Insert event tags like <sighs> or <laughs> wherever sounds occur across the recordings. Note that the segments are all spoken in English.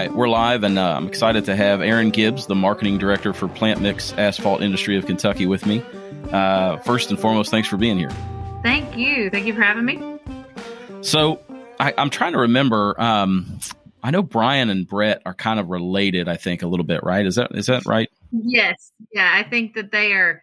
right, we're live, and uh, I'm excited to have Erin Gibbs, the marketing director for Plant Mix Asphalt Industry of Kentucky, with me. Uh, first and foremost, thanks for being here. Thank you. Thank you for having me. So, I, am trying to remember. Um, I know Brian and Brett are kind of related. I think a little bit, right? Is that is that right? Yes. Yeah, I think that they are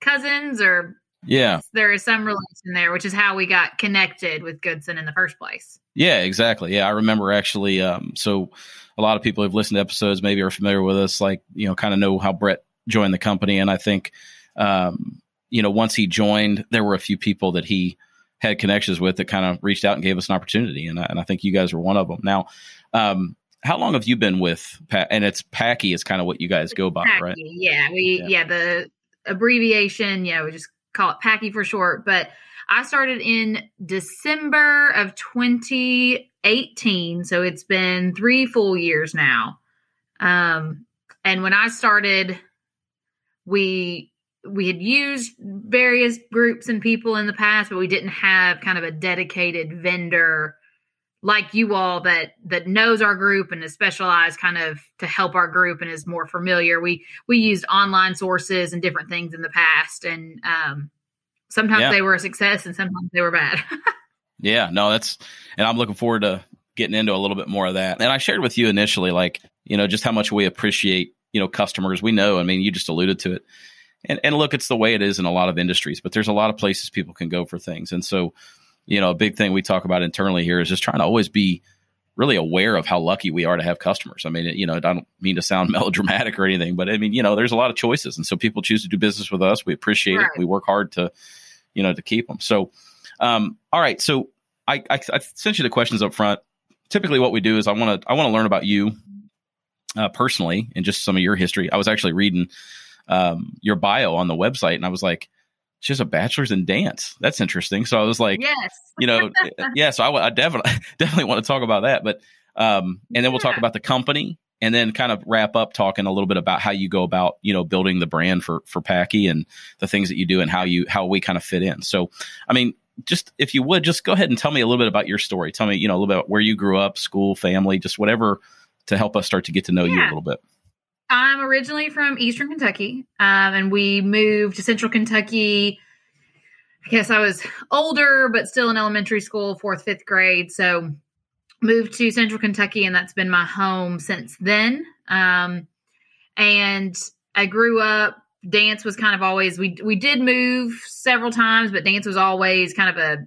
cousins, or yeah, there is some relation there, which is how we got connected with Goodson in the first place. Yeah, exactly. Yeah, I remember actually. Um, so a lot of people who've listened to episodes maybe are familiar with us, like you know, kind of know how Brett joined the company, and I think, um, you know, once he joined, there were a few people that he had connections with that kind of reached out and gave us an opportunity, and I, and I think you guys were one of them. Now, um, how long have you been with? Pa- and it's PAIKY is kind of what you guys go by, PAIKY, right? Yeah, we yeah. yeah the abbreviation, yeah, we just call it PAIKY for short, but I started in December of 2018, so it's been three full years now. Um, and when I started, we we had used various groups and people in the past, but we didn't have kind of a dedicated vendor like you all that that knows our group and is specialized kind of to help our group and is more familiar. We we used online sources and different things in the past, and um, Sometimes yeah. they were a success and sometimes they were bad. <laughs> yeah, no, that's, and I'm looking forward to getting into a little bit more of that. And I shared with you initially, like, you know, just how much we appreciate, you know, customers. We know, I mean, you just alluded to it. And, and look, it's the way it is in a lot of industries, but there's a lot of places people can go for things. And so, you know, a big thing we talk about internally here is just trying to always be really aware of how lucky we are to have customers. I mean, you know, I don't mean to sound <laughs> melodramatic or anything, but I mean, you know, there's a lot of choices. And so people choose to do business with us. We appreciate right. it. We work hard to, you know, to keep them. So, um, all right. So I, I, I sent you the questions up front. Typically, what we do is I want to I want to learn about you uh, personally and just some of your history. I was actually reading um, your bio on the website, and I was like, she has a bachelor's in dance. That's interesting. So I was like, yes, you know, <laughs> yeah. So I, I <laughs> definitely definitely want to talk about that. But um, and then we'll talk about the company and then kind of wrap up talking a little bit about how you go about you know building the brand for for PAIKY and the things that you do and how you how we kind of fit in. So, I mean, just if you would just go ahead and tell me a little bit about your story. Tell me you know a little bit about where you grew up, school, family, just whatever to help us start to get to know yeah. you a little bit. I'm originally from Eastern Kentucky, um, and we moved to Central Kentucky. I guess I was older, but still in elementary school, fourth, fifth grade. So moved to Central Kentucky, and that's been my home since then. Um, and I grew up. Dance was kind of always we we did move several times, but dance was always kind of a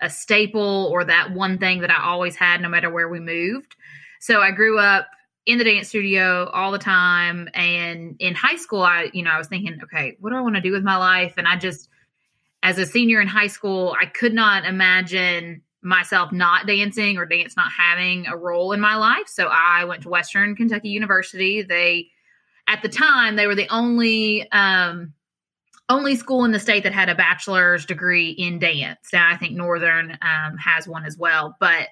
a staple or that one thing that I always had, no matter where we moved. So I grew up in the dance studio all the time, and in high school, I you know I was thinking, okay, what do I want to do with my life? And I just as a senior in high school, I could not imagine myself not dancing or dance not having a role in my life. So I went to Western Kentucky University. They, at the time, they were the only um, only school in the state that had a bachelor's degree in dance. Now I think Northern um, has one as well. But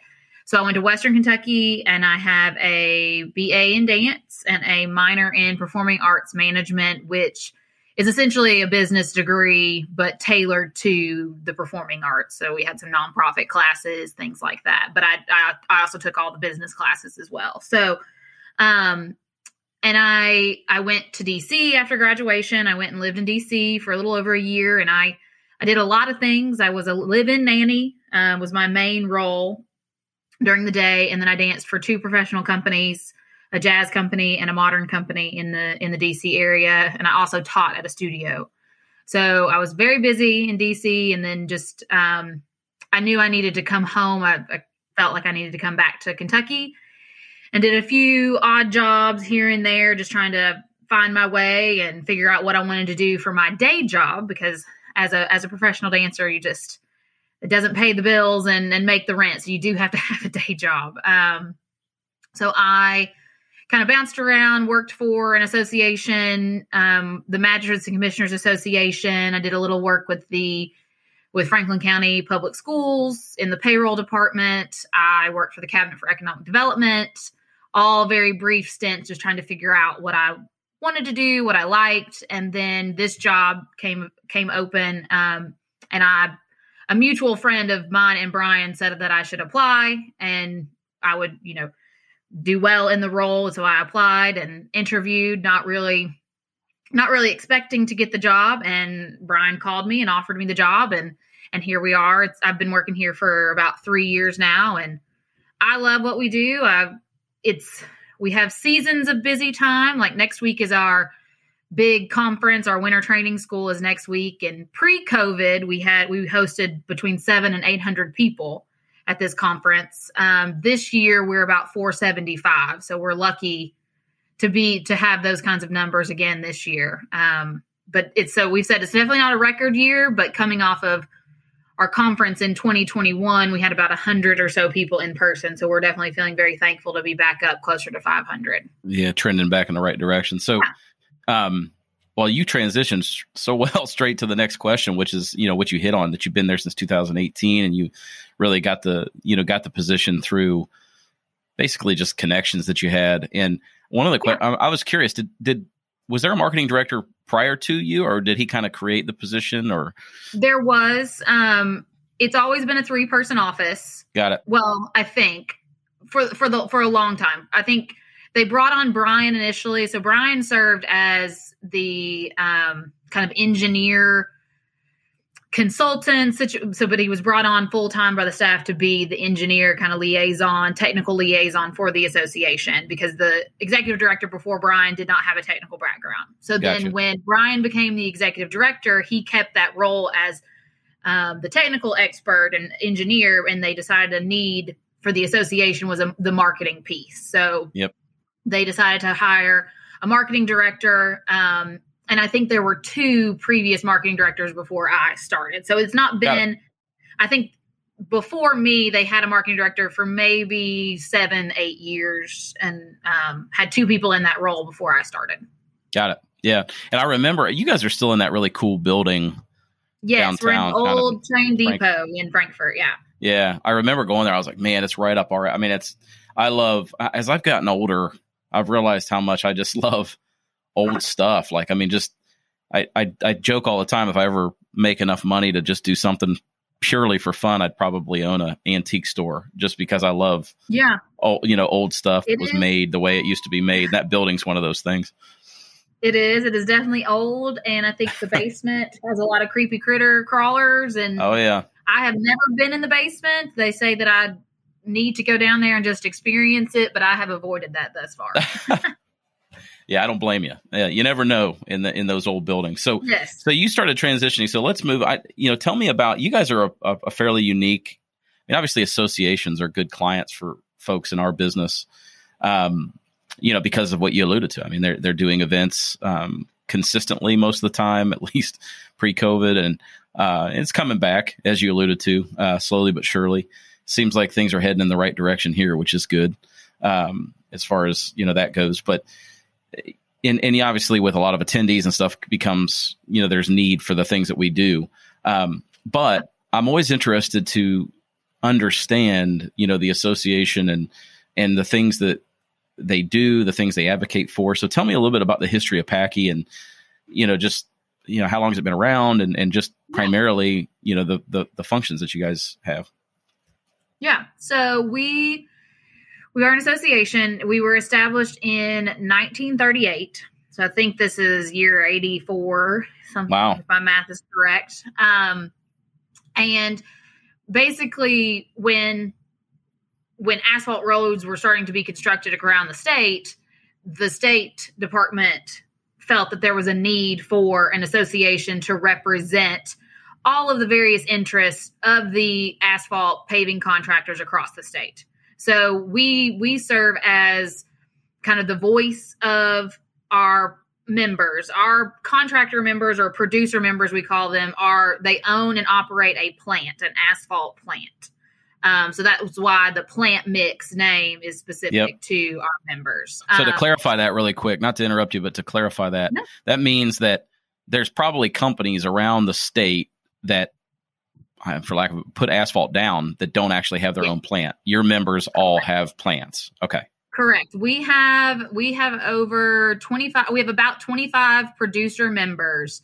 so I went to Western Kentucky and I have a BA in dance and a minor in performing arts management, which is essentially a business degree, but tailored to the performing arts. So we had some nonprofit classes, things like that. But I, I, I also took all the business classes as well. So, um, and I, I went to DC after graduation. I went and lived in DC for a little over a year, and I, I did a lot of things. I was a live-in nanny, uh, was my main role during the day, and then I danced for two professional companies a jazz company and a modern company in the in the DC area, and I also taught at a studio. So I was very busy in DC, and then just um, I knew I needed to come home. I, I felt like I needed to come back to Kentucky, and did a few odd jobs here and there, just trying to find my way and figure out what I wanted to do for my day job. Because as a as a professional dancer, you just it doesn't pay the bills and and make the rent, so you do have to <laughs> have a day job. Um, so I kind of bounced around, worked for an association, um, the Magistrates and Commissioners Association. I did a little work with the with Franklin County Public Schools in the payroll department. I worked for the Cabinet for Economic Development. All very brief stints, just trying to figure out what I wanted to do, what I liked, and then this job came came open. Um, and I, a mutual friend of mine and Brian said that I should apply, and I would, you know, do well in the role. So I applied and interviewed, not really not really expecting to get the job and Brian called me and offered me the job and and here we are. It's I've been working here for about 3 years now and I love what we do. I it's we have seasons of busy time. Like next week is our big conference. Our winter training school is next week. And pre-COVID, we had we hosted between seven and eight hundred people at this conference. Um, this year, we're about four seventy five. So we're lucky to be to have those kinds of numbers again this year. Um, but it's so we've said it's definitely not a record year, but coming off of our conference in 2021, we had about 100 or so people in person. So we're definitely feeling very thankful to be back up closer to 500. Yeah, trending back in the right direction. So, yeah. um, well, you transitioned so <laughs> well straight to the next question, which is, you know, what you hit on that you've been there since 2018 and you really got the, you know, got the position through basically just connections that you had. And one of the questions I, I was curious, did, did, was there a marketing director prior to you or did he kind of create the position or? There was um it's always been a three person office. Got it. Well i think for for the for a long time. I think they brought on brian initially. So brian served as the um kind of engineer consultant so but he was brought on full time by the staff to be the engineer kind of liaison technical liaison for the association because the executive director before brian did not have a technical background. So gotcha. then when brian became the executive director he kept that role as um, the technical expert and engineer and they decided a need for the association was a, the marketing piece. So yep. they decided to hire a marketing director um, and I think there were two previous marketing directors before I started. So it's not been, it. I think before me, they had a marketing director for maybe seven, eight years and um, had two people in that role before I started. Got it. Yeah. And I remember you guys are still in that really cool building. Yes, downtown, we're in old kind of train depot Frankfort. in Frankfort. Yeah. Yeah. I remember going there. I was like, man, it's right up our, I mean, it's, I love, as I've gotten older, I've realized how much I just <laughs> love old stuff. Like, I mean, just I, I, I joke all the time. If I ever make enough money to just do something purely for fun, I'd probably own a antique store just because I love yeah, old, you know, old stuff it was is. made the way it used to be made. That building's one of those things. It is. It is definitely old, and I think the <laughs> basement has a lot of creepy critter crawlers. And oh yeah, I have never been in the basement. They say that I need to go down there and just experience it, but I have avoided that thus far. <laughs> yeah, I don't blame you. Yeah, you never know in the in those old buildings. So yes. so you started transitioning. So let's move. I you know tell me about you guys are a, a, a fairly unique. I mean, obviously associations are good clients for folks in our business. Um, you know, because of what you alluded to. I mean, they're they're doing events um, consistently most of the time, <laughs> at least pre-COVID, and uh, it's coming back as you alluded to, uh, slowly but surely. Seems like things are heading in the right direction here, which is good um, as far as you know that goes. But and, and obviously with a lot of attendees and stuff becomes you know there's need for the things that we do. Um, but i'm always interested to understand you know the association and and the things that they do the things they advocate for. So tell me a little bit about the history of PAIKY and you know just you know how long has it been around and and just primarily you know the the, the functions that you guys have. Yeah. So we we are an association. We were established in 1938. So I think this is year 84, something wow. if my math is correct. Um, and basically when when asphalt roads were starting to be constructed around the state, the state department felt that there was a need for an association to represent all of the various interests of the asphalt paving contractors across the state. So we we serve as kind of the voice of our members. Our contractor members or producer members, we call them, are they own and operate a plant, an asphalt plant. Um, so that's why the plant mix name is specific yep. to our members. So to um, clarify that really quick, not to interrupt you, but to clarify that, no. that means that there's probably companies around the state that for lack of put asphalt down that don't actually have their yeah. own plant. Your members all have plants. Okay. Correct. We have we have over 25 we have about 25 producer members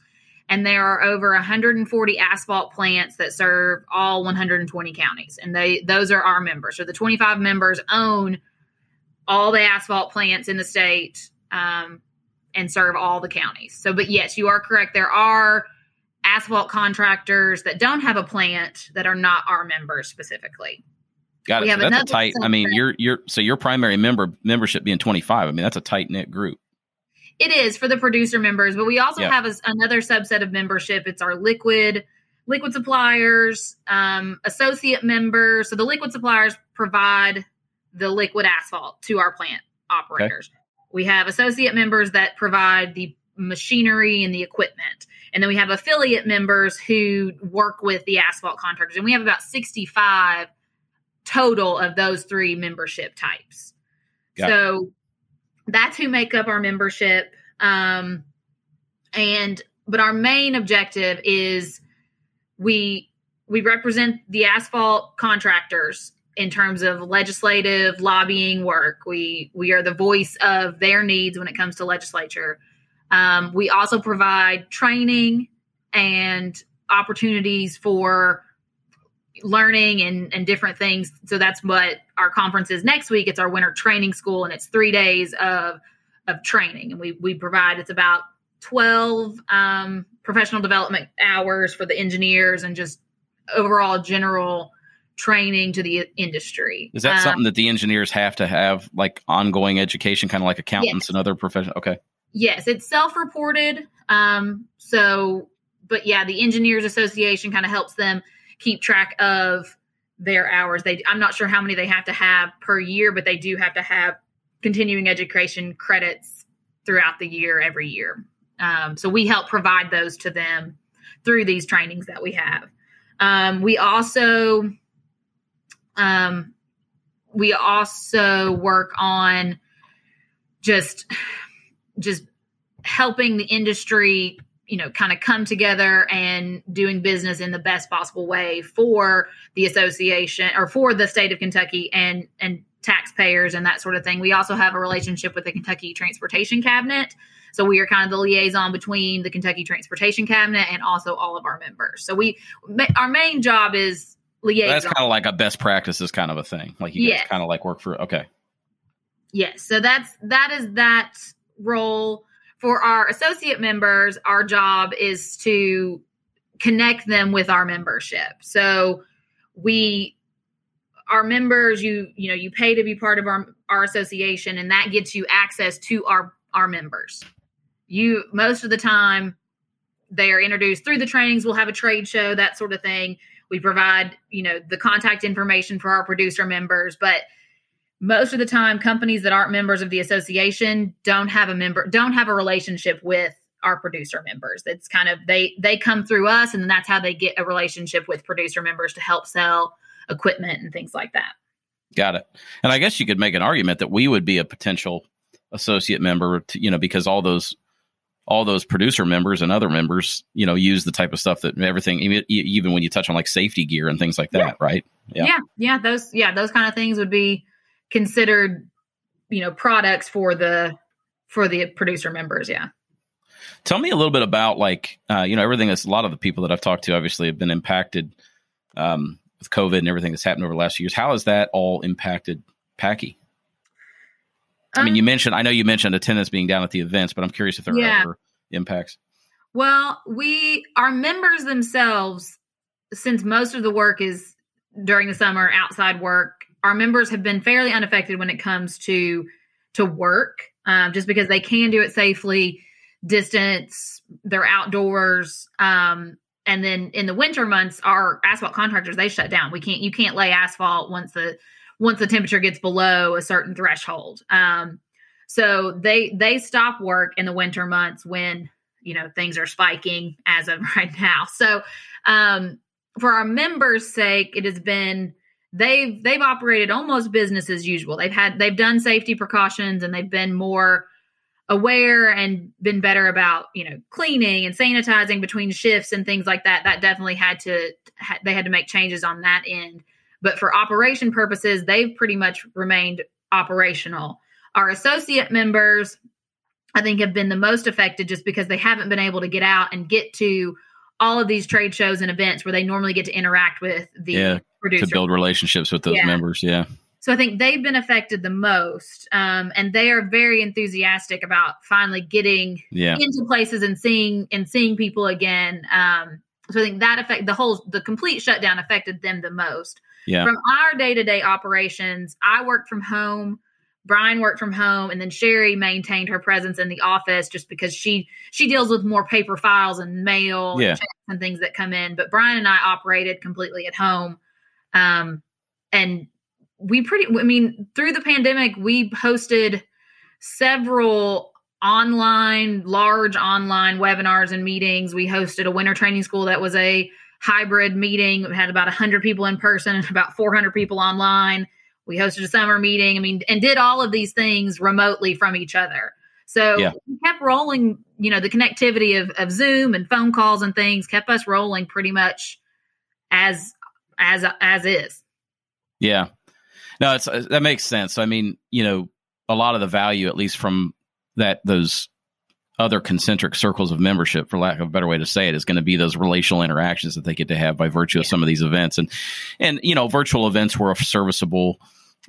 and there are over 140 asphalt plants that serve all 120 counties and they those are our members. So the 25 members own all the asphalt plants in the state um, and serve all the counties. So, but yes, you are correct. There are asphalt contractors that don't have a plant that are not our members specifically. Got We it. So that's a tight. I mean, subset. you're you're so your primary member membership being 25. I mean, that's a tight knit group. It is for the producer members, but we also have a, another subset of membership. It's our liquid liquid suppliers, um, associate members. So the liquid suppliers provide the liquid asphalt to our plant operators. We have associate members that provide the machinery and the equipment. And then we have affiliate members who work with the asphalt contractors. And we have about 65 total of those three membership types. So that's who make up our membership. Um, and but our main objective is we we represent the asphalt contractors in terms of legislative lobbying work. We we are the voice of their needs when it comes to legislature. Um, we also provide training and opportunities for learning and, and different things. So that's what our conference is next week. It's our winter training school, and it's three days of of training, and we we provide it's about twelve um, professional development hours for the engineers and just overall general training to the industry. Is that Um, something that the engineers have to have, like ongoing education, kind of like accountants Yes. and other professionals? Okay, Yes, it's self-reported. Um, so, but yeah, the Engineers Association kind of helps them keep track of their hours. They, I'm not sure how many they have to have per year, but they do have to have continuing education credits throughout the year, every year. Um, so we help provide those to them through these trainings that we have. Um, we also, um, we also work on just just helping the industry you know kind of come together and doing business in the best possible way for the association or for the state of Kentucky and and taxpayers and that sort of thing. We also have a relationship with the Kentucky Transportation Cabinet. So we are kind of the liaison between the Kentucky Transportation Cabinet and also all of our members. So we our main job is liaison. that's kind of like a best practices kind of a thing. Like you Yes. kind of like work for. Okay, Yes. So that's that is that role for our associate members. Our job is to connect them with our membership. So we our members you you know you pay to be part of our our association and that gets you access to our our members. You most of the time they are introduced through the trainings we'll have a trade show that sort of thing. We provide, you know, the contact information for our producer members, but most of the time companies that aren't members of the association don't have a member don't have a relationship with our producer members it's kind of they they come through us and then that's how they get a relationship with producer members to help sell equipment and things like that got it. And I guess you could make an argument that we would be a potential associate member, to, you know, because all those all those producer members and other members, you know, use the type of stuff that everything, even even when you touch on like safety gear and things like that, right? Yeah. yeah yeah those yeah those kind of things would be considered you know products for the for the producer members yeah Tell me a little bit about like uh, you know everything that's a lot of the people that I've talked to obviously have been impacted um, with COVID and everything that's happened over the last few years. How has that all impacted PAIKY? I mean, you Um, mentioned I know you mentioned attendance being down at the events, but I'm curious if there Yeah. are other impacts. Well, we our members themselves, since most of the work is during the summer outside work, our members have been fairly unaffected when it comes to to work, um, just because they can do it safely, distance, they're outdoors. Um, and then in the winter months, our asphalt contractors they shut down. We can't you can't lay asphalt once the once the temperature gets below a certain threshold. Um, so they they stop work in the winter months when you know things are spiking as of <laughs> right now so um for our members sake it has been they've they've operated almost business as usual. They've had they've done safety precautions and they've been more aware and been better about you know cleaning and sanitizing between shifts and things like that. That definitely had to ha- they had to make changes on that end. But for operation purposes they've pretty much remained operational. Our associate members I think have been the most affected just because they haven't been able to get out and get to all of these trade shows and events where they normally get to interact with the Yeah, producer. To build relationships with those Yeah. members, yeah. so I think they've been affected the most, um, and they are very enthusiastic about finally getting Yeah. into places and seeing and seeing people again. Um, so I think that affect the whole the complete shutdown affected them the most. Yeah. From our day to day operations, I work from home. Brian worked from home, and then Sherry maintained her presence in the office just because she she deals with more paper files and mail Yeah. and, checks and things that come in. But Brian and I operated completely at home, um, and we pretty. I mean, through the pandemic, we hosted several online, large online webinars and meetings. We hosted a winter training school that was a hybrid meeting. We had about 100 people in person and about 400 people online. We hosted a summer meeting. I mean, and did all of these things remotely from each other. So Yeah. we kept rolling, you know, the connectivity of, of Zoom and phone calls and things kept us rolling pretty much as as as is. Yeah. No, it's uh, that makes sense. I mean, you know, a lot of the value, at least from that those other concentric circles of membership, for lack of a better way to say it, is going to be those relational interactions that they get to have by virtue of some of these events. And and you know, virtual events were a serviceable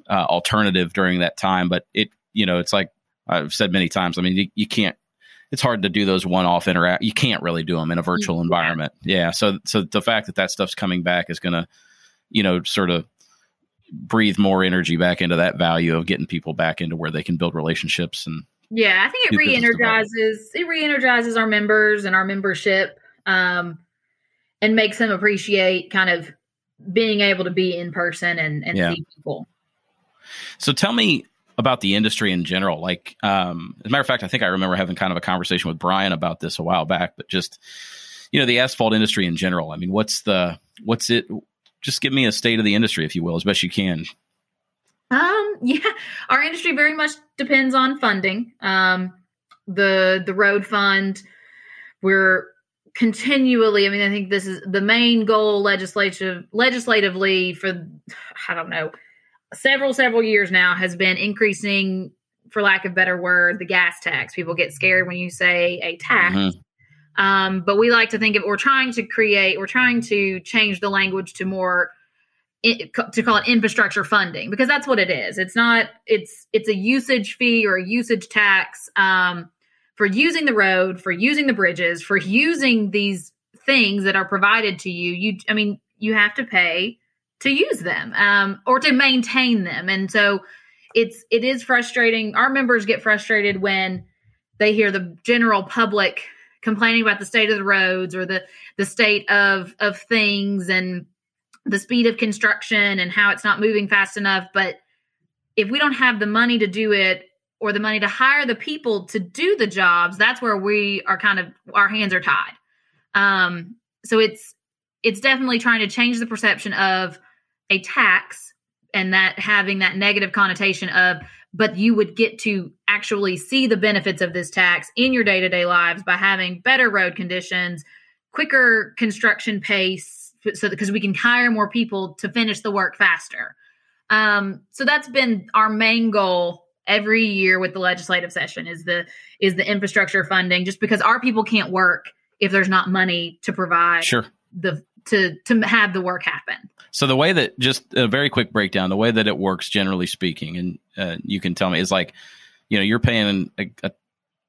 uh, alternative during that time, but it you know, it's like I've said many times. I mean, you, you can't. It's hard to do those one-off interact. You can't really do them in a virtual Yeah. environment. Yeah. So so the fact that that stuff's coming back is going to, you know, sort of breathe more energy back into that value of getting people back into where they can build relationships and Yeah, I think it re-energizes it re-energizes our members and our membership, um, and makes them appreciate kind of being able to be in person and, and Yeah. see people. So tell me about the industry in general like um as a matter of fact i think i remember having kind of a conversation with brian about this a while back but just you know the asphalt industry in general i mean what's the what's it just give me a state of the industry if you will as best you can Um, <laughs> yeah, our industry very much depends on funding. Um, the the road fund, we're continually. I mean, I think this is the main goal legislative legislatively for <sighs> I don't know several several years now has been increasing, for lack of better word, the gas tax. People get scared when you say a tax. Mhm. Um, but we like to think of we're trying to create, we're trying to change the language to more to call it infrastructure funding because that's what it is. It's not. It's it's a usage fee or a usage tax um, for using the road, for using the bridges, for using these things that are provided to you. You, I mean, you have to pay to use them um, or to maintain them, and so it's it is frustrating. Our members get frustrated when they hear the general public complaining about the state of the roads or the the state of of things and the speed of construction and how it's not moving fast enough. But if we don't have the money to do it or the money to hire the people to do the jobs that's where we are kind of our hands are tied. Um so it's it's definitely trying to change the perception of a tax and that having that negative connotation of but you would get to actually see the benefits of this tax in your day-to-day lives by having better road conditions quicker construction pace so because we can hire more people to finish the work faster. Um, so that's been our main goal every year with the legislative session is the is the infrastructure funding just because our people can't work if there's not money to provide sure. the to to have the work happen So the way that just a very quick breakdown, the way that it works, generally speaking, and uh, you can tell me is like, you know, you're paying a, a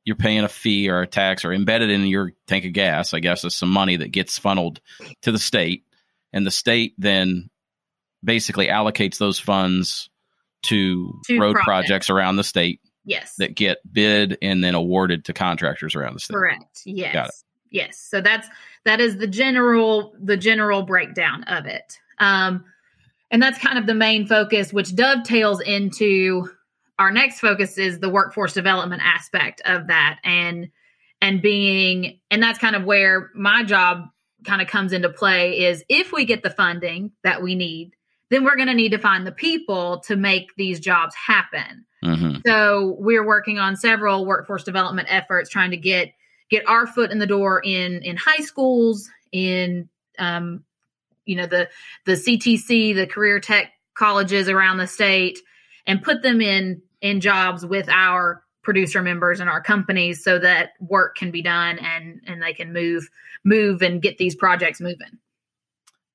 you're paying a fee or a tax or embedded in your tank of gas. I guess is some money that gets funneled to the state, and the state then basically allocates those funds to, To road projects. projects around the state yes that get bid and then awarded to contractors around the state. Correct. Yes. Got it. Yes. So that's that is the general the general breakdown of it. Um and that's kind of the main focus which dovetails into our next focus is the workforce development aspect of that and and being and that's kind of where my job kind of comes into play is if we get the funding that we need then we're going to need to find the people to make these jobs happen hmm so we're working on several workforce development efforts, trying to get get our foot in the door in in high schools, in um, you know the the CTC, the career tech colleges around the state, and put them in in jobs with our producer members and our companies, so that work can be done and and they can move move and get these projects moving.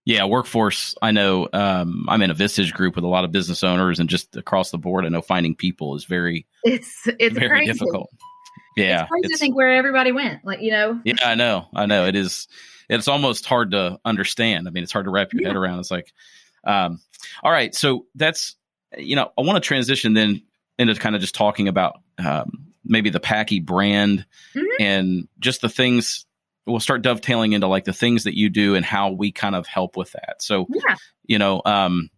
Yeah, workforce. I know um, I'm in a Vistage group with a lot of business owners, and just across the board, I know finding people is very it's it's very crazy. difficult. Yeah, it's crazy to think where everybody went. Like you know. Yeah, I know, I know. It is. It's almost hard to understand. I mean, it's hard to wrap your Yeah. head around. It's like, um, all right, so that's you know, I want to transition then into kind of just talking about um, maybe the PAIKY brand Mhm. and just the things. We'll start dovetailing into like the things that you do and how we kind of help with that. So, Yeah. you know, um,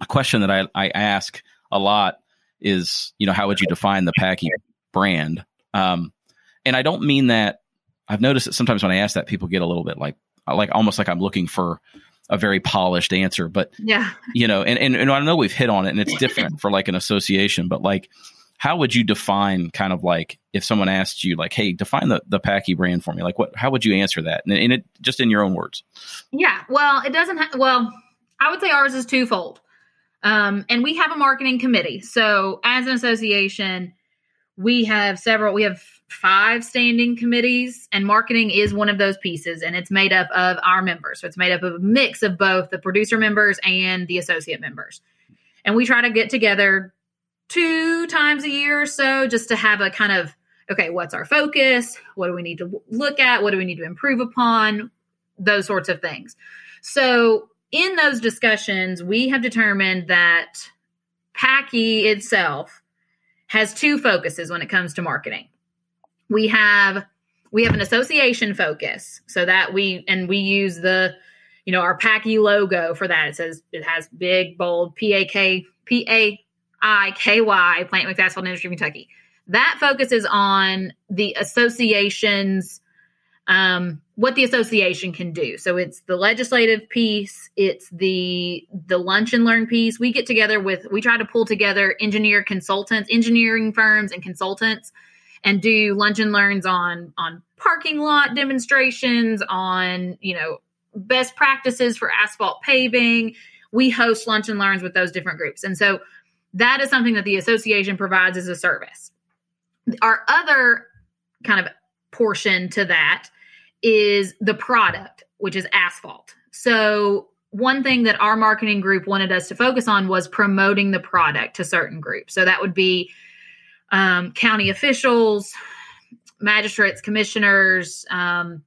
a question that I, I ask a lot is, you know, how would you define the PAIKY brand? Um, and I don't mean that. I've noticed that sometimes when I ask that, people get a little bit like, like almost like I'm looking for a very polished answer. But Yeah. you know, and, and and I know we've hit on it, and it's different <laughs> for like an association. But like, how would you define kind of like if someone asked you like, hey, define the the PAIKY brand for me? Like, what? How would you answer that? And, and it just in your own words. Yeah. Well, it doesn't. Ha- well, I would say ours is twofold. Um, and we have a marketing committee. So as an association, we have several. We have five standing committees, and marketing is one of those pieces. And it's made up of our members. So it's made up of a mix of both the producer members and the associate members. And we try to get together two times a year or so just to have a kind of okay, what's our focus? What do we need to look at? What do we need to improve upon? Those sorts of things. So, in those discussions, we have determined that PAIKY itself has two focuses when it comes to marketing. We have we have an association focus, so that we and we use the you know our PAIKY logo for that. It says it has big bold P A K P A I K Y Plant Asphalt Industry Kentucky. That focuses on the association's um, what the association can do. So it's the legislative piece, it's the the lunch and learn piece. We get together with we try to pull together engineer consultants, engineering firms and consultants and do lunch and learns on on parking lot demonstrations, on, you know, best practices for asphalt paving. We host lunch and learns with those different groups. And so that is something that the association provides as a service. Our other kind of portion to that is the product, which is asphalt. So, one thing that our marketing group wanted us to focus on was promoting the product to certain groups. So, that would be um, county officials, magistrates, commissioners, um,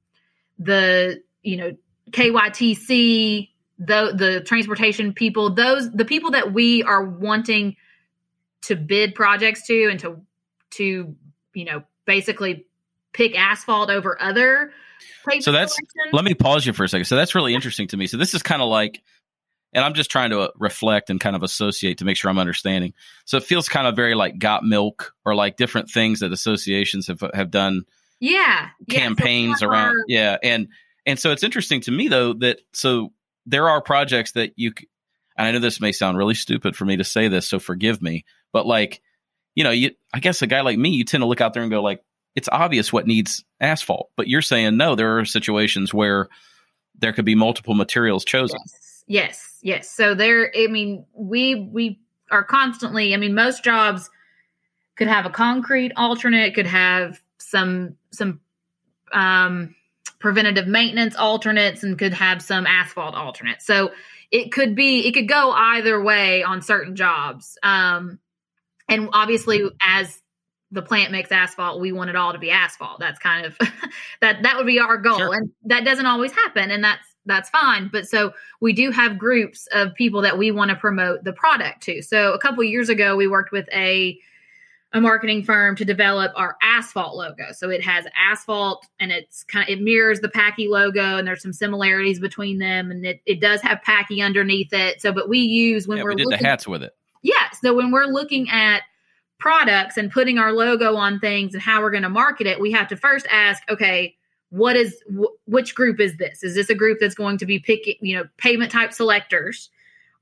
the, you know, KYTC, the, the transportation people, those, the people that we are wanting to bid projects to and to, to, you know, basically pick asphalt over other So that's- selection. Let me pause you for a second. So that's really interesting to me. So this is kind of like, and I'm just trying to uh, reflect and kind of associate to make sure I'm understanding. So it feels kind of very like got milk or like different things that associations have have done yeah, yeah. So campaigns around yeah and and so it's interesting to me though that so there are projects that you and i know this may sound really stupid for me to say this so forgive me but like you know you i guess a guy like me you tend to look out there and go like it's obvious what needs asphalt but you're saying no there are situations where there could be multiple materials chosen Yes, yes, yes. So there, I mean, we we are constantly. I mean, most jobs could have a concrete alternate, could have some some um, preventative maintenance alternates, and could have some asphalt alternates. So it could be it could go either way on certain jobs. Um, and obviously, as the plant makes asphalt, we want it all to be asphalt. That's kind of <laughs> that that would be our goal, Sure. and that doesn't always happen, and that's that's fine. But so we do have groups of people that we want to promote the product to. So a couple years ago, we worked with a a marketing firm to develop our asphalt logo. So it has asphalt and it's kind of it mirrors the PAIKY logo, and there's some similarities between them, and it, it does have PAIKY underneath it. So, but we use when yeah, we're we did looking, the hats with it yeah. So when we're looking at products and putting our logo on things and how we're going to market it, we have to first ask, okay, what is wh- which group is this? Is this a group that's going to be picking, you know, payment type selectors,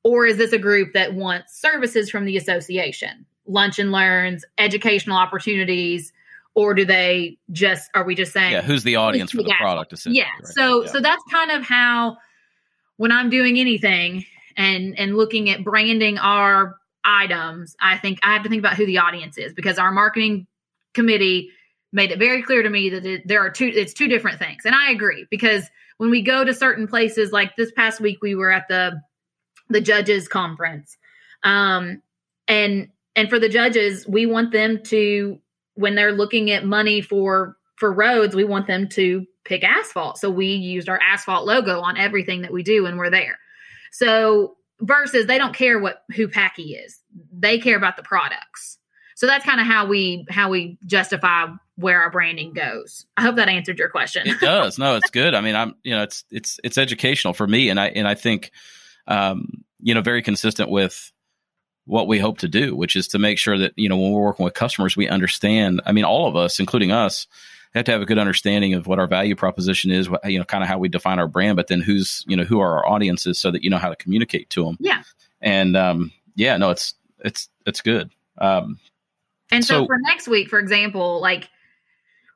or is this a group that wants services from the association, lunch and learns, educational opportunities, or do they just are we just saying yeah who's the audience for the product yeah right? so Yeah. so that's kind of how when i'm doing anything and and looking at branding our items i think i have to think about who the audience is because our marketing committee made it very clear to me that there are two it's two different things and i agree because when we go to certain places, like this past week, we were at the the judges conference, um, and and for the judges, we want them to when they're looking at money for for roads, we want them to pick asphalt. So we used our asphalt logo on everything that we do when we're there. So versus they don't care what who PAIKY is. They care about the products. So that's kind of how we how we justify where our branding goes. I hope that answered your question. it does. No, it's good. I mean, I'm you know, it's it's it's educational for me and I and I think um you know, very consistent with what we hope to do, which is to make sure that, you know, when we're working with customers, we understand, I mean, all of us, including us, have to have a good understanding of what our value proposition is, what, you know, kind of how we define our brand, but then who's, you know, who are our audiences so that you know how to communicate to them. Yeah. And, um, yeah, no, it's, it's, it's good. Um, and so, so for next week, for example, like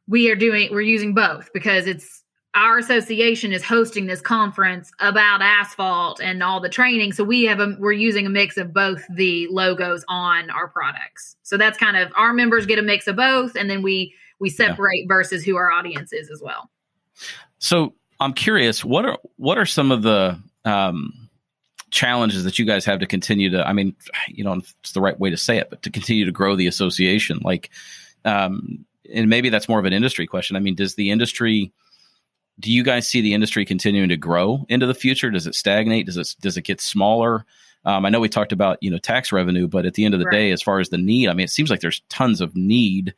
we are doing, we're using both because it's, our association is hosting this conference about asphalt and all the training. So we have a we're using a mix of both the logos on our products. So that's kind of our members get a mix of both, and then we we separate yeah. versus who our audience is as well. So I'm curious, what are what are some of the um, challenges that you guys have to continue to? I mean, you know, it's the right way to say it, but to continue to grow the association, like, um, and maybe that's more of an industry question. I mean, does the industry do you guys see the industry continuing to grow into the future? Does it stagnate? Does it does it get smaller? Um, I know we talked about you know tax revenue, but at the end of the right. day, as far as the need, I mean, it seems like there's tons of need.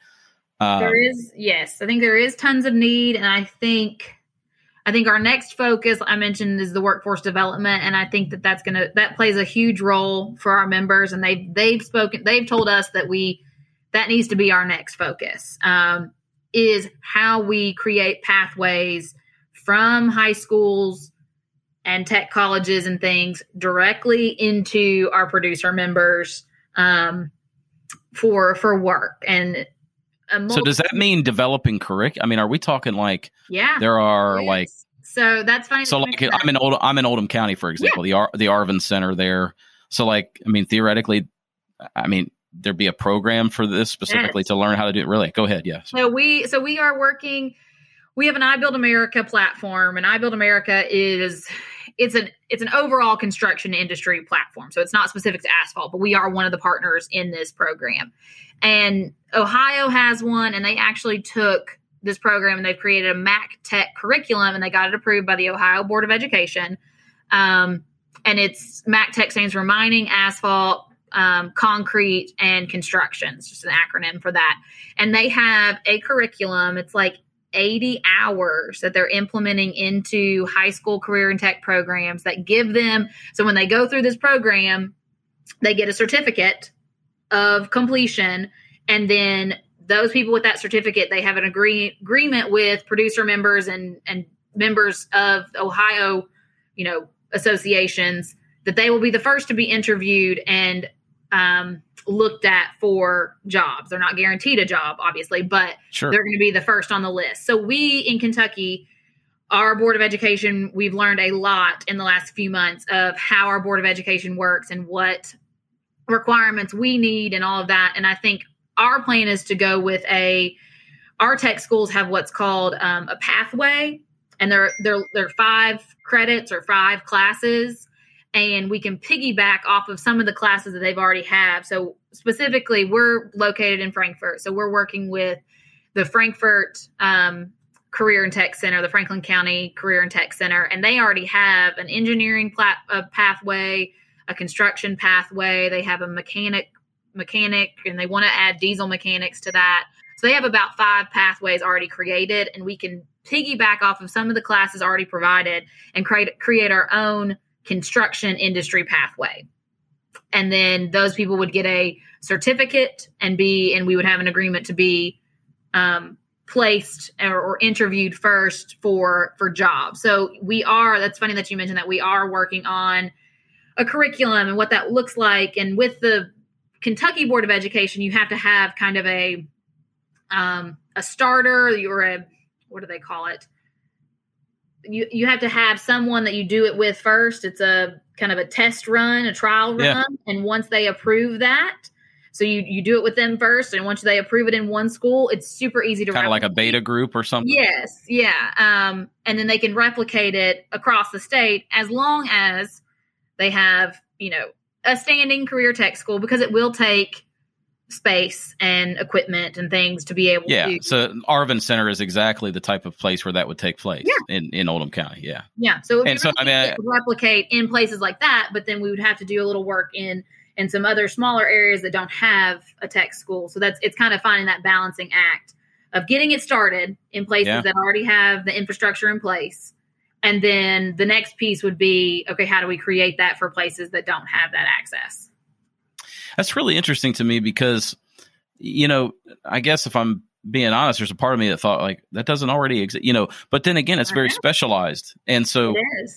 Um, there is, yes, I think there is tons of need, and I think, I think our next focus I mentioned is the workforce development, and I think that that's gonna that plays a huge role for our members, and they've they've spoken, they've told us that we that needs to be our next focus. Um, is how we create pathways from high schools and tech colleges and things directly into our producer members um, for for work and so does that mean developing curriculum? I mean, are we talking like yeah, there are like so that's funny. So like I'm in Old I'm in Oldham County, for example, yeah. the Ar- the Arvin Center there. So like I mean, theoretically, I mean there'd be a program for this specifically yes. to learn how to do it. Really, go ahead. Yes. So we so we are working we have an I Build America platform, and I Build America is it's an it's an overall construction industry platform. So it's not specific to asphalt, but we are one of the partners in this program. And Ohio has one, and they actually took this program and they've created a Mac Tech curriculum, and they got it approved by the Ohio Board of Education. Um, and it's Mac Tech stands for mining, asphalt, um, concrete, and construction. It's just an acronym for that. And they have a curriculum. It's like 80 hours that they're implementing into high school career and tech programs that give them so when they go through this program they get a certificate of completion and then those people with that certificate they have an agree, agreement with producer members and and members of ohio you know associations that they will be the first to be interviewed and um, looked at for jobs. They're not guaranteed a job, obviously, but sure. they're going to be the first on the list. So we in Kentucky, our Board of Education, we've learned a lot in the last few months of how our Board of Education works and what requirements we need and all of that. And I think our plan is to go with a our tech schools have what's called um, a pathway, and they're they're they're five credits or five classes and we can piggyback off of some of the classes that they've already have. So specifically, we're located in Frankfort, so we're working with the Frankfort um, Career and Tech Center, the Franklin County Career and Tech Center, and they already have an engineering plat- pathway, a construction pathway. They have a mechanic mechanic, and they want to add diesel mechanics to that. So they have about five pathways already created, and we can piggyback off of some of the classes already provided and create create our own construction industry pathway. And then those people would get a certificate and be, and we would have an agreement to be um, placed or, or, interviewed first for for jobs. So we are. That's funny that you mentioned that we are working on a curriculum and what that looks like. And with the Kentucky Board of Education, you have to have kind of a um, a starter or a what do they call it? You you have to have someone that you do it with first. It's a kind of a test run, a trial run, yeah. and once they approve that, So you you do it with them first, and once they approve it in one school, it's super easy to kind of like a beta group or something. Yes, yeah. Um, and then they can replicate it across the state as long as they have, you know, a standing career tech school because it will take space and equipment and things to be able Yeah. to. So Arvin Center is exactly the type of place where that would take place Yeah. in, in Oldham County. Yeah. Yeah. So it would And so, really I mean, replicate in places like that, but then we would have to do a little work in in some other smaller areas that don't have a tech school. So that's it's kind of finding that balancing act of getting it started in places Yeah. that already have the infrastructure in place. And then the next piece would be okay, how do we create that for places that don't have that access? That's really interesting to me because, you know, I guess if I'm being honest, there's a part of me that thought like that doesn't already exist, you know, but then again, it's very Uh-huh. specialized. And so,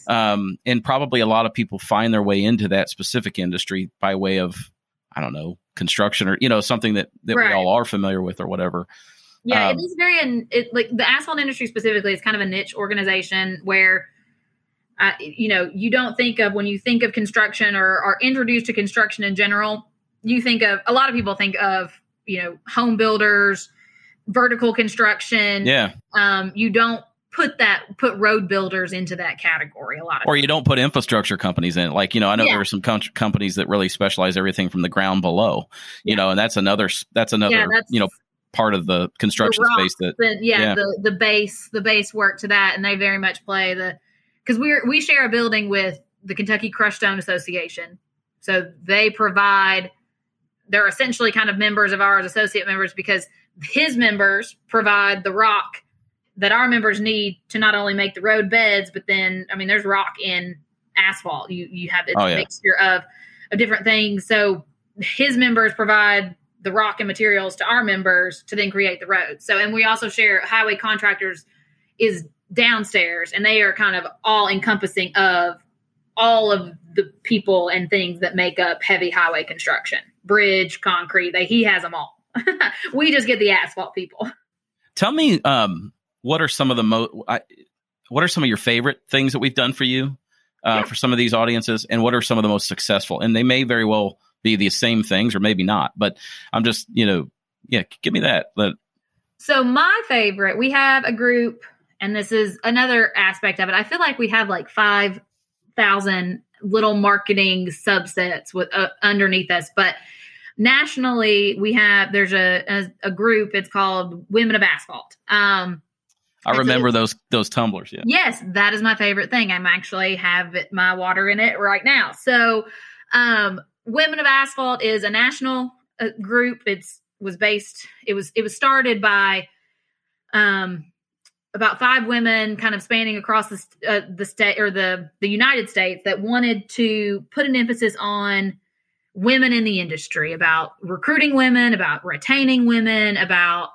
um, and probably a lot of people find their way into that specific industry by way of, I don't know, construction or, you know, something that, that Right. we all are familiar with or whatever. Yeah, Um, it is very it, like the asphalt industry specifically is kind of a niche organization where, uh, you know, you don't think of when you think of construction or are introduced to construction in general. You think of a lot of people think of you know home builders, vertical construction. Yeah. Um, you don't put that put road builders into that category. A lot of Or you don't put infrastructure companies in it. Like, you know, I know Yeah. there are some com- companies that really specialize everything from the ground below, you Yeah. know, and that's another, that's another, Yeah, that's- you know, part of the construction rocks space that, the, yeah, the the base the base work to that, and they very much play the because we're we share a building with the Kentucky Crushed Stone Association, so they provide. They're essentially kind of members of ours, associate members, because his members provide the rock that our members need to not only make the road beds, but then I mean, there's rock in asphalt. You you have it's Oh, a yeah. mixture of of different things. So his members provide the rock and materials to our members to then create the road. So, and we also share highway contractors is downstairs, and they are kind of all encompassing of all of the people and things that make up heavy highway construction, bridge, concrete. They he has them all. <laughs> we just get the asphalt people. tell me, um, what are some of the most, what are some of your favorite things that we've done for you, uh, Yeah. for some of these audiences and what are some of the most successful? And they may very well be the same things or maybe not, but I'm just, you know, yeah, give me that. But So my favorite, we have a group, and this is another aspect of it. I feel like we have like five thousand little marketing subsets with uh, underneath us, but nationally we have there's a, a a group. It's called Women of Asphalt. Um, I remember those, those tumblers. Yeah. Yes, that is my favorite thing. I'm actually have it, my water in it right now. So, um, Women of Asphalt is a national uh, group. It's was based. It was it was started by um, about five women, kind of spanning across the uh, the state or the the United States, that wanted to put an emphasis on women in the industry, about recruiting women, about retaining women, about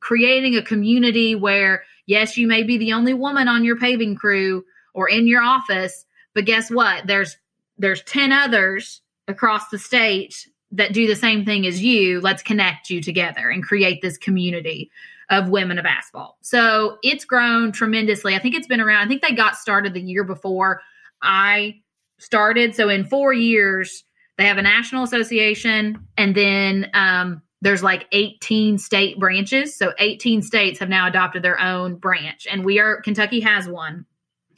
creating a community where yes, you may be the only woman on your paving crew or in your office, but guess what? There's there's 10 others across the state that do the same thing as you. Let's connect you together and create this community of women of asphalt. So it's grown tremendously. I think it's been around, I think they got started the year before I started. So in four years, they have a national association and then um, there's like 18 state branches. So 18 states have now adopted their own branch, and we are Kentucky has one.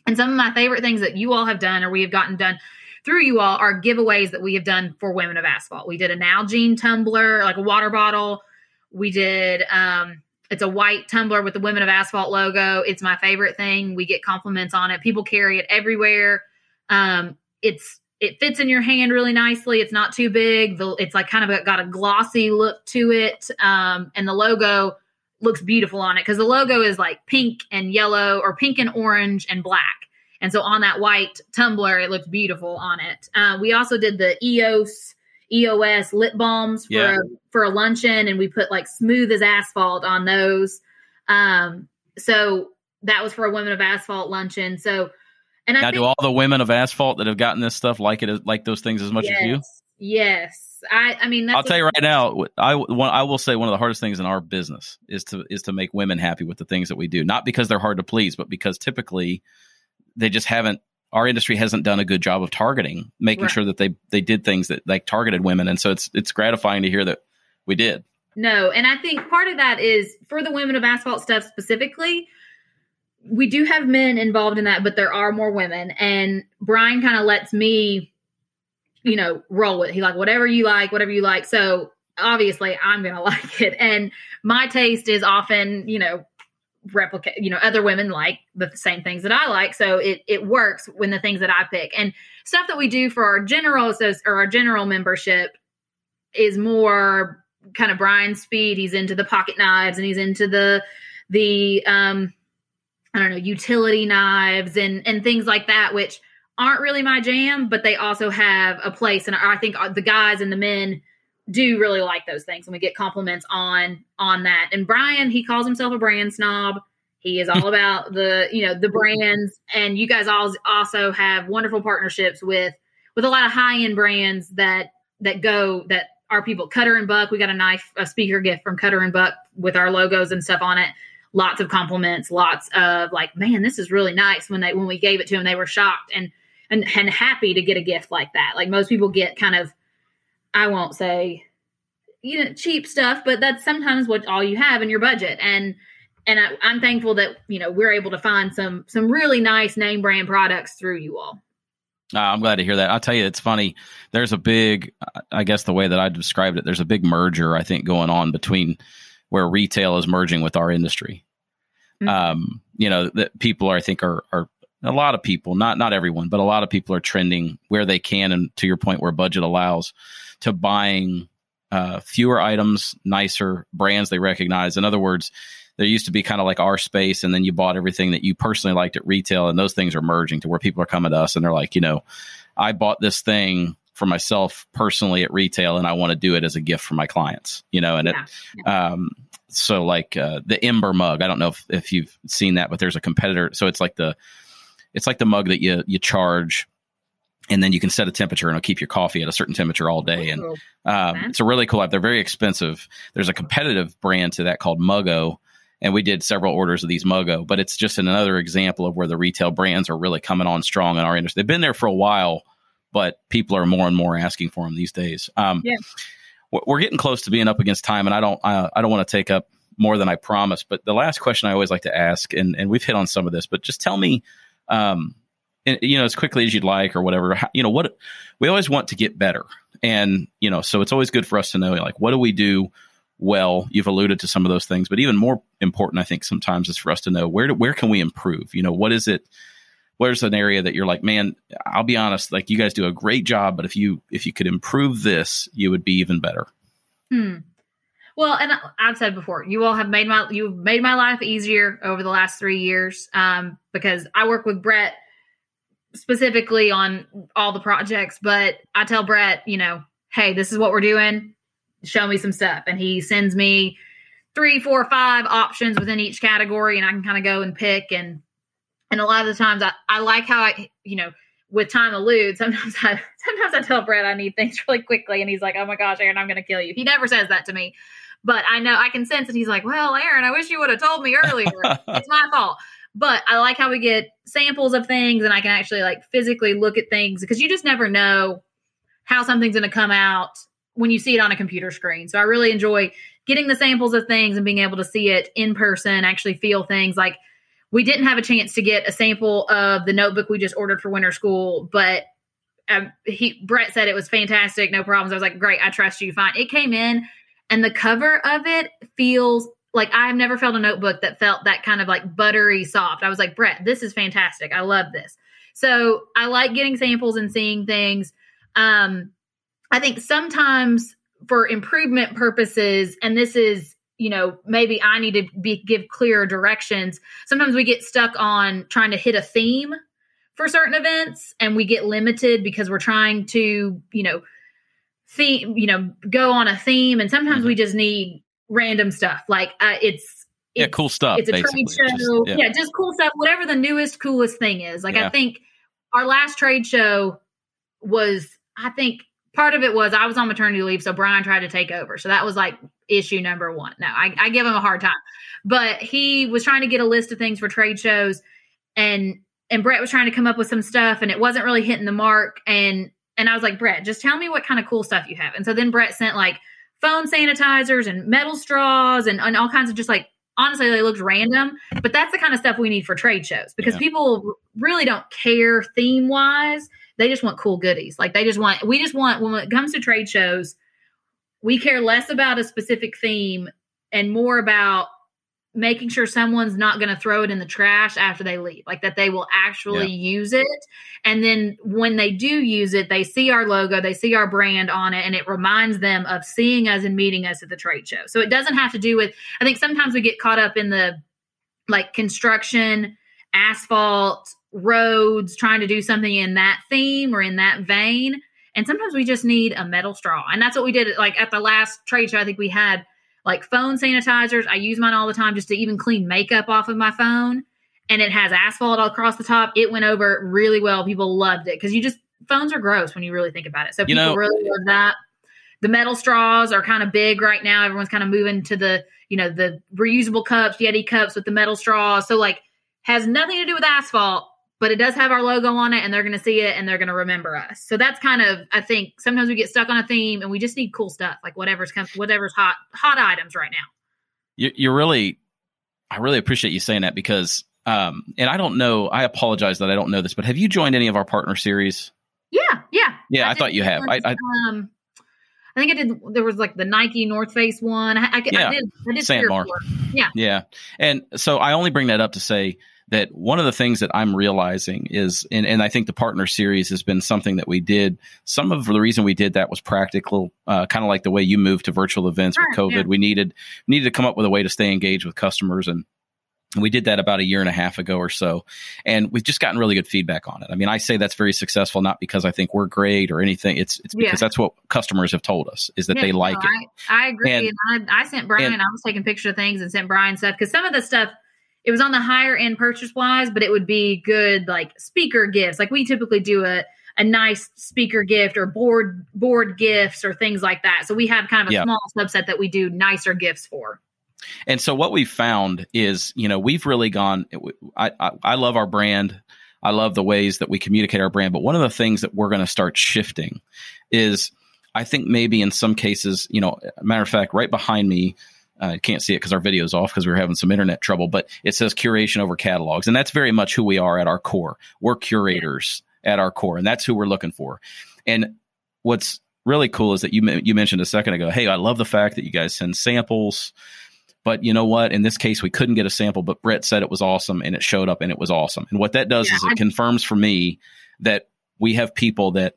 And some of my favorite things that you all have done or we have gotten done through you all are giveaways that we have done for women of asphalt. We did an Nalgene tumbler, like a water bottle. We did um it's a white tumbler with the Women of Asphalt logo. It's my favorite thing. We get compliments on it. People carry it everywhere. Um it's it fits in your hand really nicely. It's not too big. It's like kind of got a glossy look to it. Um, and the logo looks beautiful on it because the logo is like pink and yellow or pink and orange and black. And so on that white tumbler, it looks beautiful on it. Uh, we also did the EOS EOS lip balms for Yeah. a, for a luncheon, and we put like smooth as asphalt on those. Um, so that was for a women of asphalt luncheon. So, and I Now, think, do all the women of asphalt that have gotten this stuff like it, like those things as much yes, as you? Yes, I. I mean, that's I'll tell you right now, I one, I will say one of the hardest things in our business is to is to make women happy with the things that we do. Not because they're hard to please, but because typically they just haven't. Our industry hasn't done a good job of targeting, making Right. sure that they they did things that like targeted women, and so it's it's gratifying to hear that we did. No, and I think part of that is for the women of asphalt stuff specifically. We do have men involved in that, but there are more women, and Brian kind of lets me, you know, roll with. He like whatever you like, whatever you like. So obviously, I'm gonna <laughs> like it, and my taste is often, you know, replicate. You know, other women like the same things that I like, so it it works when the things that I pick and stuff that we do for our general or our general membership is more kind of brian speed. He's into the pocket knives and he's into the the um I don't know, utility knives and and things like that which aren't really my jam, but they also have a place and I think the guys and the men do really like those things and we get compliments on on that. And Brian, he calls himself a brand snob. He is all <laughs> about the, you know, the brands and you guys all also have wonderful partnerships with with a lot of high-end brands that that go that our people Cutter and Buck. We got a knife, a speaker gift from Cutter and Buck with our logos and stuff on it. Lots of compliments, lots of like, man, this is really nice. When they when we gave it to them, they were shocked and and and happy to get a gift like that. Like most people get kind of, I won't say, you know, cheap stuff, but that's sometimes what all you have in your budget. And and I, I'm thankful that you know we're able to find some some really nice name brand products through you all. Uh, I'm glad to hear that. I'll tell you, it's funny. There's a big, I guess the way that I described it, there's a big merger, I think, going on between where retail is merging with our industry. Mm-hmm. Um, you know, that people are, I think, are, are a lot of people, not not everyone, but a lot of people are trending where they can, and to your point, where budget allows, to buying uh, fewer items, nicer brands they recognize. In other words, there used to be kind of like our space and then you bought everything that you personally liked at retail and those things are merging to where people are coming to us and they're like you know i bought this thing for myself personally at retail and i want to do it as a gift for my clients you know and yeah. it um so like uh, the ember mug i don't know if, if you've seen that but there's a competitor so it's like the it's like the mug that you you charge and then you can set a temperature and it'll keep your coffee at a certain temperature all day. And um, it's a really cool app. They're very expensive. There's a competitive brand to that called Muggo, and we did several orders of these Muggo. But it's just another example of where the retail brands are really coming on strong in our industry. They've been there for a while, but people are more and more asking for them these days. Um, yeah. We're getting close to being up against time, and I don't I, I don't want to take up more than I promised. But the last question I always like to ask, and and we've hit on some of this, but just tell me. Um, you know, as quickly as you'd like, or whatever. You know, what we always want to get better, and you know, so it's always good for us to know, like, what do we do well. You've alluded to some of those things, but even more important, I think, sometimes is for us to know where do, where can we improve. You know, what is it? Where's an area that you're like, man? I'll be honest, like you guys do a great job, but if you if you could improve this, you would be even better. Hmm. Well, and I've said before, you all have made my you've made my life easier over the last three years um, because I work with Brett specifically on all the projects, but I tell Brett, you know, hey, this is what we're doing show me some stuff. And he sends me three, four, five options within each category, and I can kind of go and pick. And and a lot of the times, I, I like how I, you know, with time elude. Sometimes I <laughs> sometimes I tell Brett I need things <laughs> really quickly, and he's like, "Oh my gosh, Erin, I'm going to kill you." He never says that to me, but I know I can sense that he's like, "Well, Erin, I wish you would have told me earlier. <laughs> it's my fault." But I like how we get samples of things, and I can actually like physically look at things because you just never know how something's going to come out when you see it on a computer screen. So I really enjoy getting the samples of things and being able to see it in person, actually feel things like we didn't have a chance to get a sample of the notebook we just ordered for winter school, but um, he Brett said it was fantastic, no problems. I was like, great, I trust you. Fine. It came in, and the cover of it feels like I've never felt a notebook that felt that kind of like buttery soft. I was like, Brett, this is fantastic. I love this. So I like getting samples and seeing things. Um, I think sometimes for improvement purposes, and this is, you know, maybe I need to be, give clearer directions. Sometimes we get stuck on trying to hit a theme for certain events and we get limited because we're trying to, you know, theme, you know, go on a theme. And sometimes mm-hmm. we just need random stuff. Like uh, it's, it's, yeah, cool stuff. It's a basically. trade show. Just, yeah. yeah. just cool stuff. Whatever the newest, coolest thing is. Like yeah. I think our last trade show was, I think part of it was I was on maternity leave, so Brian tried to take over. So that was like issue number one. No, I, I give him a hard time, but he was trying to get a list of things for trade shows, and and Brett was trying to come up with some stuff, and it wasn't really hitting the mark. And and I was like, Brett, just tell me what kind of cool stuff you have. And so then Brett sent like phone sanitizers and metal straws and, and all kinds of just like honestly they looked random but that's the kind of stuff we need for trade shows because Yeah. people really don't care theme wise they just want cool goodies like they just want we just want when it comes to trade shows we care less about a specific theme and more about making sure someone's not going to throw it in the trash after they leave like that they will actually use it. And then when they do use it they see our logo they see our brand on it and it reminds them of seeing us and meeting us at the trade show. So it doesn't have to do with i think sometimes we get caught up in the like construction asphalt roads trying to do something in that theme or in that vein. And sometimes we just need a metal straw. And that's what we did like at the last trade show i think we had like phone sanitizers i use mine all the time just to even clean makeup off of my phone. And it has asphalt all across the top. It went over really well. People loved it because you just phones are gross when you really think about it. So You people know- really love that. The metal straws are kind of big right now. Everyone's kind of moving to the you know the reusable cups yeti cups with the metal straws. So like has nothing to do with asphalt but it does have our logo on it and they're going to see it and they're going to remember us. So that's kind of i think sometimes we get stuck on a theme and we just need cool stuff like whatever's come, whatever's hot hot items right now. You, you're really i really appreciate you saying that because um and i don't know i apologize that i don't know this but have you joined any of our partner series? Yeah yeah. Yeah i, did thought you have. I, I um i think i did there was like the nike north face one. I, I, Yeah, I did i did SanMar. four. yeah and so i only bring that up to say that one of the things that i'm realizing is and, and i think the partner series has been something that we did some of the reason we did that was practical uh, kind of like the way you moved to virtual events with covid yeah. we needed needed to come up with a way to stay engaged with customers and we did that about a year and a half ago or so and we've just gotten really good feedback on it i mean i say that's very successful not because i think we're great or anything it's it's because Yeah. that's what customers have told us is that Yeah, they no, like it I, I agree. And- And, I, I sent Brian, and- I was taking pictures of things and sent Brian stuff because some of the stuff, it was on the higher end purchase wise, but it would be good like speaker gifts. Like we typically do a, a nice speaker gift or board board gifts or things like that. So we have kind of a Yeah. small subset that we do nicer gifts for. And so what we've found is, you know, we've really gone. I, I I love our brand. I love the ways that we communicate our brand. But one of the things that we're going to start shifting is, I think maybe in some cases, you know, matter of fact, right behind me. Uh, I can't see it because our video's off because we were having some internet trouble, but it says curation over catalogs. And that's very much who we are at our core. We're curators at our core, and that's who we're looking for. And what's really cool is that you you mentioned a second ago. Hey, I love the fact that you guys send samples, but you know what? In this case, we couldn't get a sample, but Brett said it was awesome, and it showed up, and it was awesome. And what that does Yeah, is it I- confirms for me that we have people that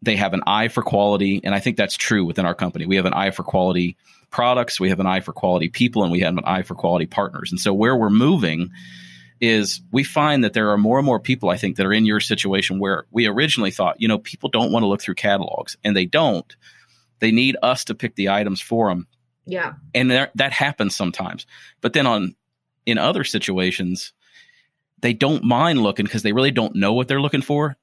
they have an eye for quality, and I think that's true within our company. We have an eye for quality products, we have an eye for quality people, and we have an eye for quality partners. And so where we're moving is we find that there are more and more people I think that are in your situation where we originally thought, you know, people don't want to look through catalogs and they don't. They need us to pick the items for them. Yeah. And there, that happens sometimes. But then on in other situations, they don't mind looking because they really don't know what they're looking for.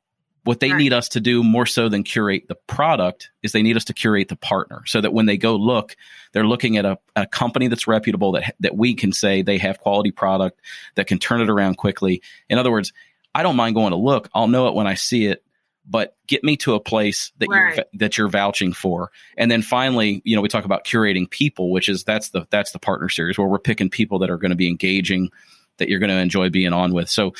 What they Right. need us to do more so than curate the product is they need us to curate the partner so that when they go look, they're looking at a, a company that's reputable that that we can say they have quality product that can turn it around quickly. In other words, I don't mind going to look. I'll know it when I see it, but get me to a place that Right. you're that you're vouching for. And then finally, you know, we talk about curating people, which is that's the that's the partner series where we're picking people that are going to be engaging that you're going to enjoy being on with. So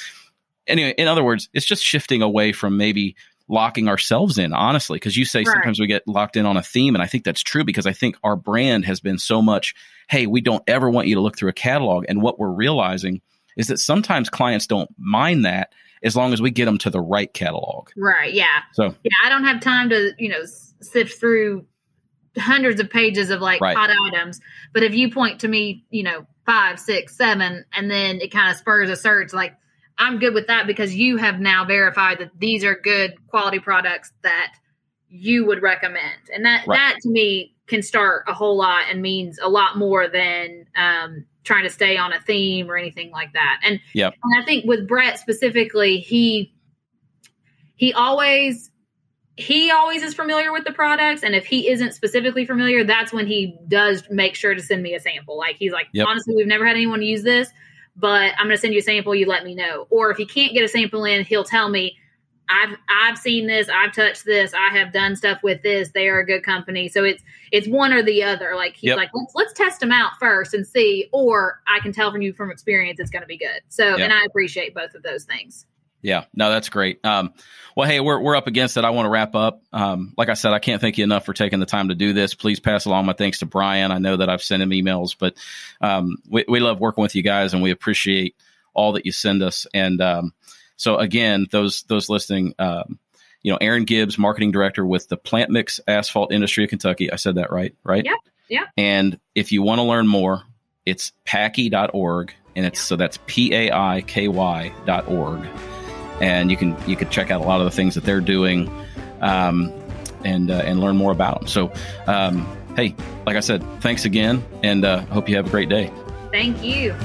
anyway, in other words, it's just shifting away from maybe locking ourselves in, honestly, because you say Right. sometimes we get locked in on a theme. And I think that's true because I think our brand has been so much, hey, we don't ever want you to look through a catalog. And what we're realizing is that sometimes clients don't mind that as long as we get them to the right catalog. Right. Yeah. So Yeah. I don't have time to, you know, sift through hundreds of pages of like Right. hot items. But if you point to me, you know, five, six, seven, and then it kind of spurs a search, like I'm good with that because you have now verified that these are good quality products that you would recommend. And that Right. that to me can start a whole lot and means a lot more than um trying to stay on a theme or anything like that. And Yep. and I think with Brett specifically, he he always he always is familiar with the products and if he isn't specifically familiar that's when he does make sure to send me a sample like he's like Yep. honestly we've never had anyone use this but i'm going to send you a sample you let me know or if he can't get a sample in he'll tell me I've I've seen this, I've touched this, I have done stuff with this. They are a good company. So it's it's one or the other. Like he's Yep. like, let's let's test them out first and see, or I can tell from you from experience it's going to be good. So Yep. and I appreciate both of those things. Yeah, no, that's great. Um, well, hey, we're we're up against it. I want to wrap up. Um, like I said, I can't thank you enough for taking the time to do this. Please pass along my thanks to Brian. I know that I've sent him emails, but um, we we love working with you guys, and we appreciate all that you send us. And um, so again, those those listening, um, you know, Erin Gibbs, marketing director with the Plantmix Asphalt Industry of Kentucky. I said that right, right? Yeah, yeah. And if you want to learn more, it's paiky.org, and it's Yeah. so that's p a i k y dot org and you can you can check out a lot of the things that they're doing um, and uh, and learn more about them. So, um, hey, like I said, thanks again, and uh, hope you have a great day. Thank you.